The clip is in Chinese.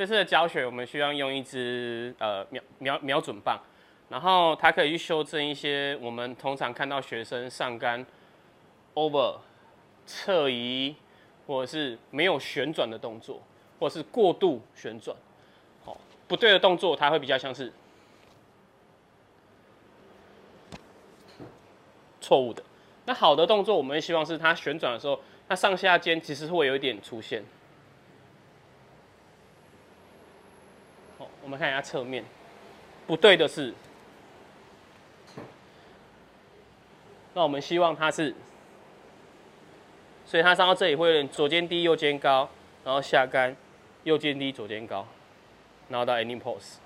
这次的教学我们需要用一支呃瞄瞄瞄准棒，然后它可以去修正一些我们通常看到学生上杆 over 侧移或者是没有旋转的动作，或者是过度旋转，好不对的动作，它会比较像是错误的。那好的动作，我们希望是它旋转的时候，它上下肩其实会有一点出现。好，我我们看一下侧面，不对的是，那我们希望它是，所以它上到这里会左肩低右肩高，然后下杆右肩低左肩高，然后到 ending pose。